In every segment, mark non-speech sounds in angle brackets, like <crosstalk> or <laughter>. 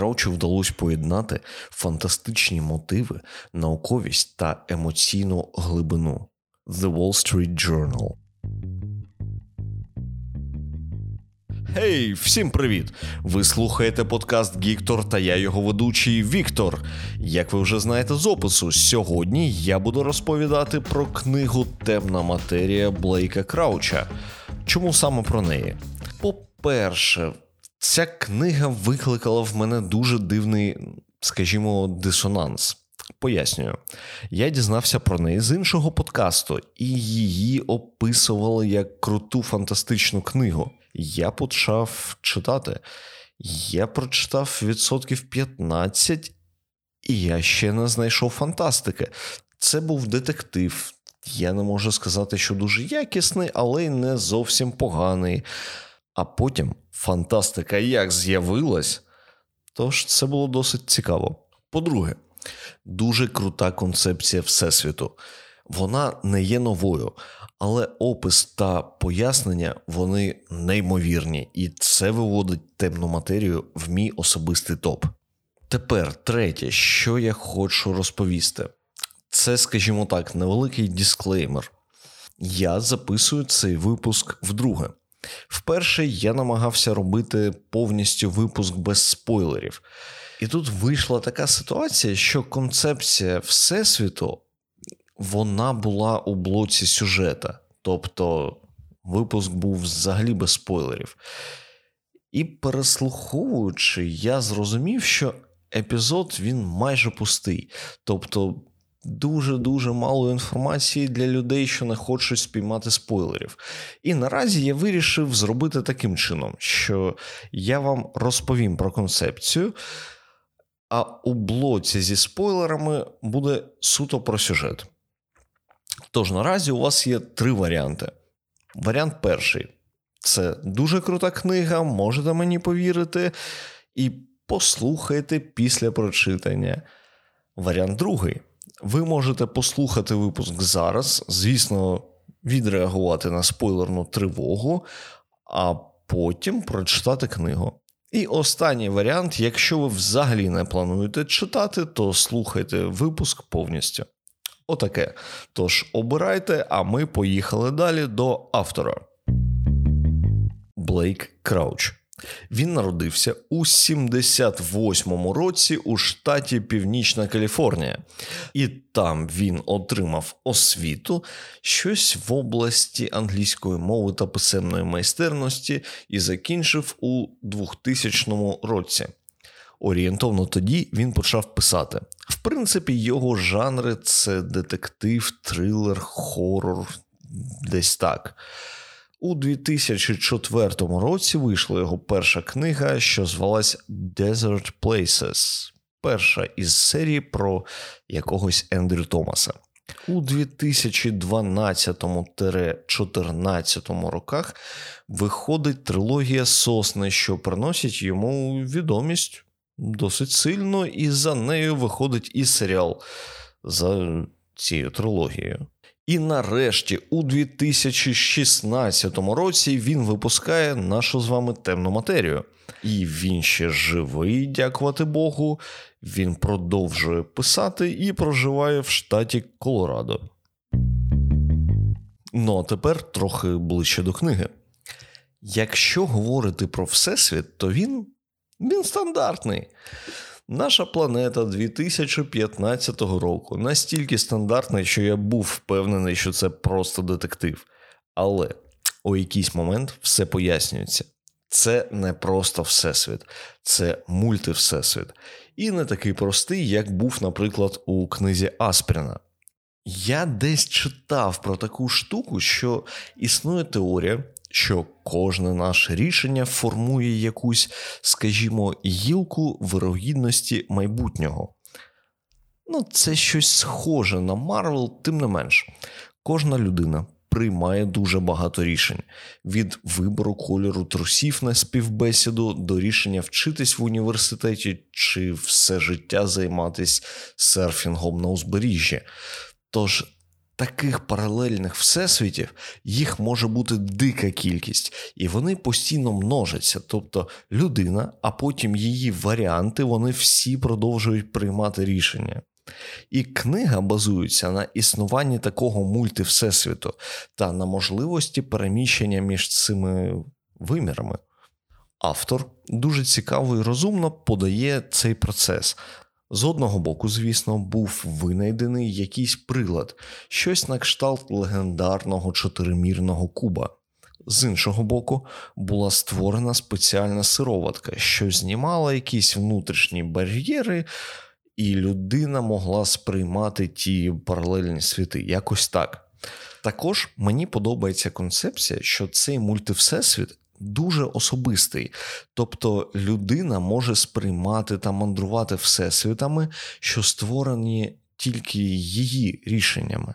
Краучу вдалося поєднати фантастичні мотиви, науковість та емоційну глибину. The Wall Street Journal. Гей, всім привіт! Ви слухаєте подкаст Гіктор та я його ведучий Віктор. Як ви вже знаєте з опису, сьогодні я буду розповідати про книгу Темна матерія Блейка Крауча. Чому саме про неї? По-перше, ця книга викликала в мене дуже дивний, скажімо, дисонанс. Пояснюю, я дізнався про неї з іншого подкасту, і її описували як круту фантастичну книгу. Я почав читати. Я прочитав відсотків 15, і я ще не знайшов фантастики. Це був детектив. Я не можу сказати, що дуже якісний, але й не зовсім поганий. А потім фантастика як з'явилась, тож це було досить цікаво. По-друге, дуже крута концепція Всесвіту. Вона не є новою, але опис та пояснення вони неймовірні, і це виводить темну матерію в мій особистий топ. Тепер третє, що я хочу розповісти, це, скажімо так, невеликий дисклеймер. Я записую цей випуск вдруге. Вперше я намагався робити повністю випуск без спойлерів. І тут вийшла така ситуація, що концепція Всесвіту вона була у блоці сюжета. Тобто випуск був взагалі без спойлерів. І переслуховуючи, я зрозумів, що епізод він майже пустий. Тобто дуже-дуже мало інформації для людей, що не хочуть спіймати спойлерів. І наразі я вирішив зробити таким чином, що я вам розповім про концепцію, а у блоці зі спойлерами буде суто про сюжет. Тож наразі у вас є три варіанти. Варіант перший це дуже крута книга, можете мені повірити, і послухайте після прочитання. Варіант другий ви можете послухати випуск зараз, звісно, відреагувати на спойлерну тривогу, а потім прочитати книгу. І останній варіант: якщо ви взагалі не плануєте читати, то слухайте випуск повністю. Отаке. Тож обирайте, а ми поїхали далі до автора. Блейк Крауч. Він народився у 78-му році у штаті Північна Каліфорнія, і там він отримав освіту щось в області англійської мови та писемної майстерності і закінчив у 2000 році. Орієнтовно тоді він почав писати. В принципі, його жанри це детектив, трилер, хорор, десь так. У 2004 році вийшла його перша книга, що звалась Desert Places, перша із серії про якогось Ендрю Томаса. У 2012-14 роках виходить трилогія Сосни, що приносить йому відомість досить сильно, і за нею виходить і серіал за цією трилогією. І нарешті, у 2016 році, він випускає нашу з вами темну матерію. І він ще живий, дякувати Богу. Він продовжує писати і проживає в штаті Колорадо. Ну а тепер трохи ближче до книги. Якщо говорити про Всесвіт, то він, він стандартний. Наша планета 2015 року настільки стандартна, що я був впевнений, що це просто детектив. Але у якийсь момент все пояснюється. Це не просто всесвіт, це мультивсесвіт. І не такий простий, як був, наприклад, у книзі Аспріна. Я десь читав про таку штуку, що існує теорія, що кожне наше рішення формує якусь, скажімо, гілку вирогідності майбутнього. Ну, це щось схоже на Марвел, тим не менш, кожна людина приймає дуже багато рішень: від вибору кольору трусів на співбесіду до рішення вчитись в університеті чи все життя займатися серфінгом на узбережжі. Тож таких паралельних всесвітів їх може бути дика кількість, і вони постійно множаться. Тобто людина, а потім її варіанти, вони всі продовжують приймати рішення. І книга базується на існуванні такого мультивсесвіту та на можливості переміщення між цими вимірами. Автор дуже цікаво і розумно подає цей процес. З одного боку, звісно, був винайдений якийсь прилад, щось на кшталт легендарного чотиримірного куба. З іншого боку, була створена спеціальна сироватка, що знімала якісь внутрішні бар'єри, і людина могла сприймати ті паралельні світи, якось так. Також мені подобається концепція, що цей мультивсесвіт дуже особистий, тобто людина може сприймати та мандрувати всесвітами, що створені тільки її рішеннями.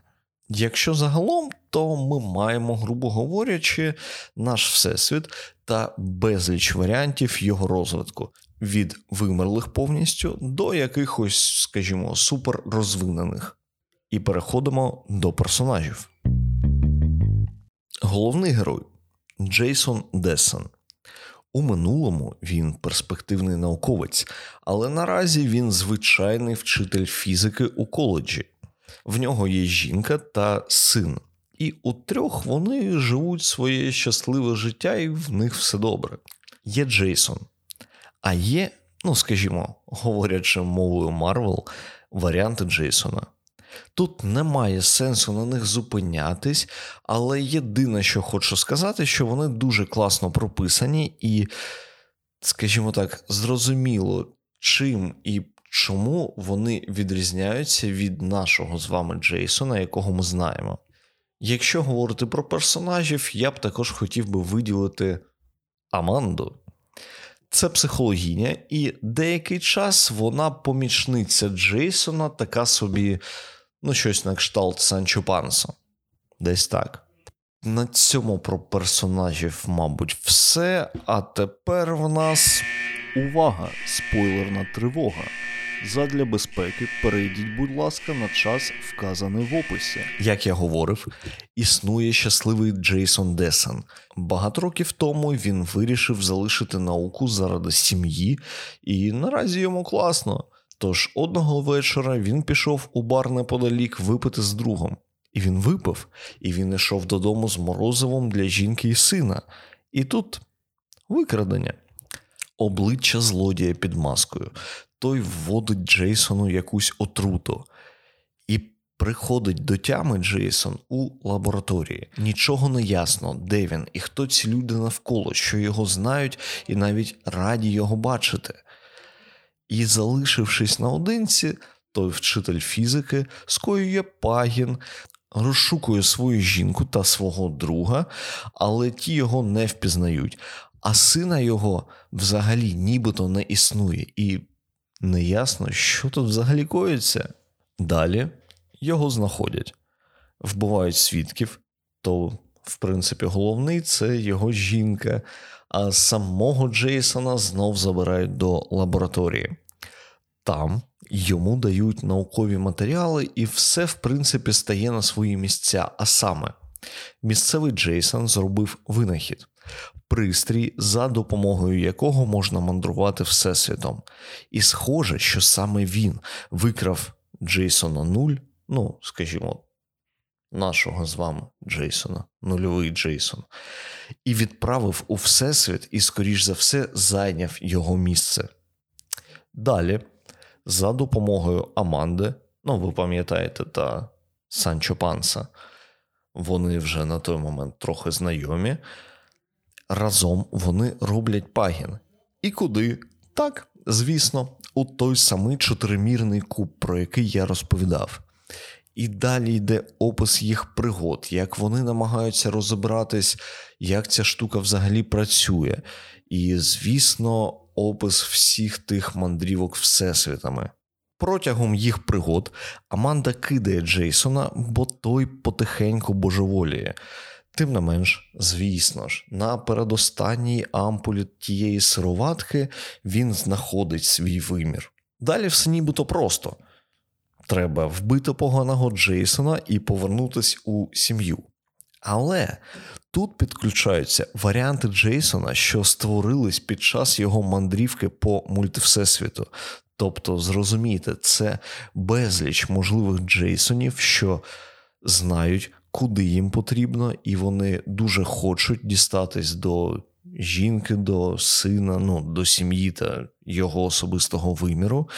Якщо загалом, то ми маємо, грубо говорячи, наш всесвіт та безліч варіантів його розвитку від вимерлих повністю до якихось, скажімо, суперрозвинених. І переходимо до персонажів. Головний герой Джейсон Десон. У минулому він перспективний науковець, але наразі він звичайний вчитель фізики у коледжі. В нього є жінка та син, і у трьох вони живуть своє щасливе життя, і в них все добре. Є Джейсон. А є, ну скажімо, говорячи мовою Марвел, варіанти Джейсона. Тут немає сенсу на них зупинятись, але єдине, що хочу сказати, що вони дуже класно прописані і, скажімо так, зрозуміло, чим і чому вони відрізняються від нашого з вами Джейсона, якого ми знаємо. Якщо говорити про персонажів, я б також хотів би виділити Аманду. Це психологіня, і деякий час вона помічниця Джейсона, така собі ну, щось на кшталт Санчо Панса. Десь так. На цьому про персонажів, мабуть, все. А тепер в нас увага! Спойлерна тривога. Задля безпеки перейдіть, будь ласка, на час, вказаний в описі. Як я говорив, існує щасливий Джейсон Десан. Багато років тому він вирішив залишити науку заради сім'ї, і наразі йому класно. Тож одного вечора він пішов у бар неподалік випити з другом. І він випив, і він йшов додому з морозивом для жінки і сина. І тут викрадення. Обличчя злодія під маскою. Той вводить Джейсону якусь отруту. І приходить до тями Джейсон у лабораторії. Нічого не ясно, де він і хто ці люди навколо, що його знають і навіть раді його бачити. І, залишившись наодинці, той вчитель фізики скоює пагін, розшукує свою жінку та свого друга, але ті його не впізнають, а сина його взагалі нібито не існує, і неясно, що тут взагалі коїться. Далі його знаходять, вбивають свідків, то, в принципі, головний це його жінка а самого Джейсона знов забирають до лабораторії. Там йому дають наукові матеріали, і все, в принципі, стає на свої місця. А саме, місцевий Джейсон зробив винахід, пристрій, за допомогою якого можна мандрувати всесвітом. І схоже, що саме він викрав Джейсона нуль, ну, скажімо, нашого з вами Джейсона, нульовий Джейсон, і відправив у Всесвіт і, скоріш за все, зайняв його місце. Далі, за допомогою Аманди, ну, ви пам'ятаєте, та Санчо Панса, вони вже на той момент трохи знайомі. Разом вони роблять пагін. І куди? Так, звісно, у той самий чотиримірний куб, про який я розповідав. І далі йде опис їх пригод, як вони намагаються розібратись, як ця штука взагалі працює. І, звісно, опис всіх тих мандрівок всесвітами. Протягом їх пригод Аманда кидає Джейсона, бо той потихеньку божеволіє. Тим не менш, звісно ж, на передостанній ампулі тієї сироватки він знаходить свій вимір. Далі все нібито просто Треба вбити поганого Джейсона і повернутися у сім'ю. Але тут підключаються варіанти Джейсона, що створились під час його мандрівки по мультивсесвіту. Тобто, зрозумійте, це безліч можливих Джейсонів, що знають, куди їм потрібно, і вони дуже хочуть дістатись до жінки, до сина, ну, до сім'ї та його особистого виміру.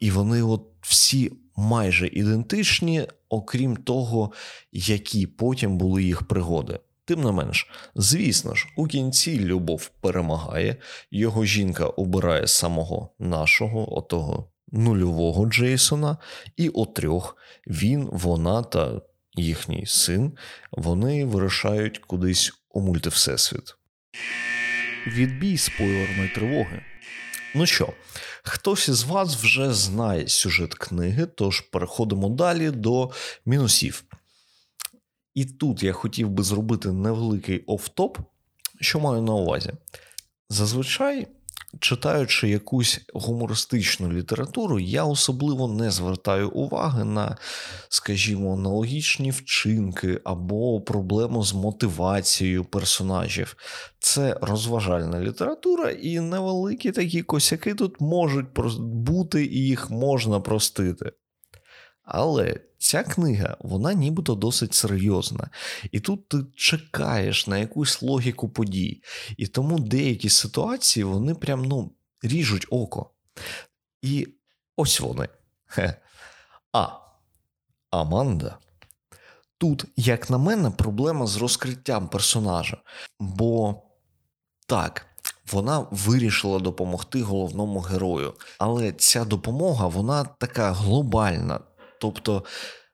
І вони от всі майже ідентичні, окрім того, які потім були їх пригоди. Тим не менш, звісно ж, у кінці любов перемагає, його жінка обирає самого нашого, отого нульового Джейсона, і о трьох він, вона та їхній син вони вирушають кудись у мультивсесвіт. Відбій спойлерної тривоги. Ну що, хтось із вас вже знає сюжет книги, тож переходимо далі до мінусів. І тут я хотів би зробити невеликий офтоп, що маю на увазі. Зазвичай, читаючи якусь гумористичну літературу, я особливо не звертаю уваги на, скажімо, аналогічні вчинки або проблему з мотивацією персонажів. Це розважальна література, і невеликі такі косяки тут можуть бути, і їх можна простити. Але ця книга, вона нібито досить серйозна. І тут ти чекаєш на якусь логіку подій. І тому деякі ситуації вони прям ну, ріжуть око. І ось вони. Хе. А. Аманда. Тут, як на мене, проблема з розкриттям персонажа. Бо так, вона вирішила допомогти головному герою. Але ця допомога, вона така глобальна. Тобто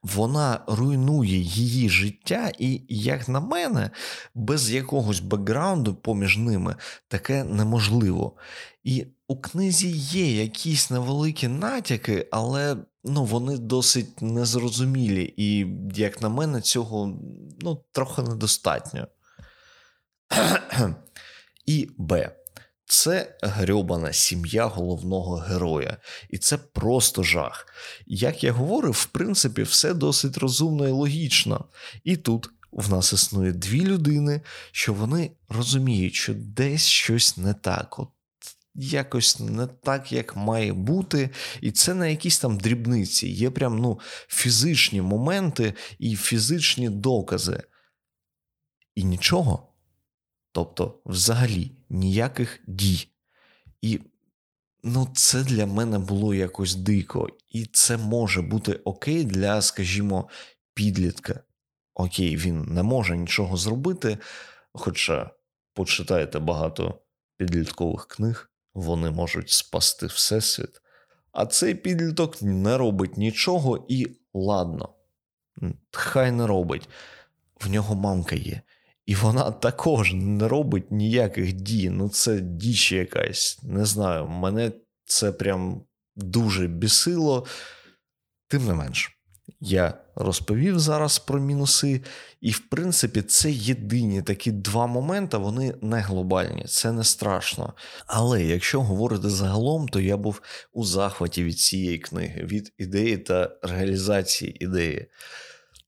вона руйнує її життя, і, як на мене, без якогось бекграунду поміж ними таке неможливо. І у книзі є якісь невеликі натяки, але ну, вони досить незрозумілі, і, як на мене, цього ну, трохи недостатньо. <clears throat> І Б. Це грьобана сім'я головного героя, і це просто жах. Як я говорив, в принципі, все досить розумно і логічно. І тут в нас існує дві людини, що вони розуміють, що десь щось не так. От Якось не так, як має бути, і це не якісь там дрібниці, є прям ну, фізичні моменти і фізичні докази. І нічого. Тобто, взагалі ніяких дій. І ну, це для мене було якось дико. І це може бути окей для, скажімо, підлітка. Окей, він не може нічого зробити. Хоча почитаєте багато підліткових книг, вони можуть спасти Всесвіт. А цей підліток не робить нічого і ладно, хай не робить. В нього мамка є. І вона також не робить ніяких дій. Ну, це діч якась. Не знаю, мене це прям дуже бісило. Тим не менш, я розповів зараз про мінуси, і, в принципі, це єдині такі два моменти, вони не глобальні, це не страшно. Але якщо говорити загалом, то я був у захваті від цієї книги, від ідеї та реалізації ідеї.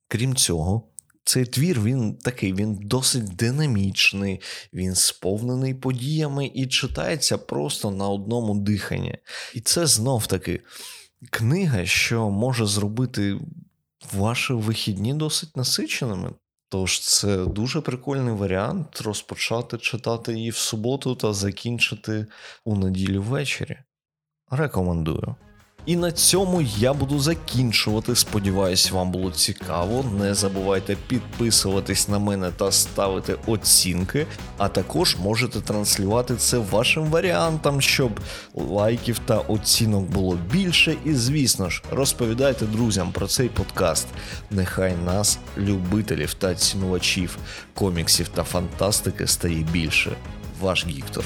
Крім цього. Цей твір він такий, він досить динамічний, він сповнений подіями і читається просто на одному диханні. І це знов таки книга, що може зробити ваші вихідні досить насиченими. Тож це дуже прикольний варіант розпочати читати її в суботу та закінчити у неділю ввечері. Рекомендую. І на цьому я буду закінчувати. Сподіваюсь, вам було цікаво. Не забувайте підписуватись на мене та ставити оцінки, а також можете транслювати це вашим варіантам, щоб лайків та оцінок було більше. І, звісно ж, розповідайте друзям про цей подкаст. Нехай нас, любителів та цінувачів коміксів та фантастики, стає більше. Ваш Гіктор.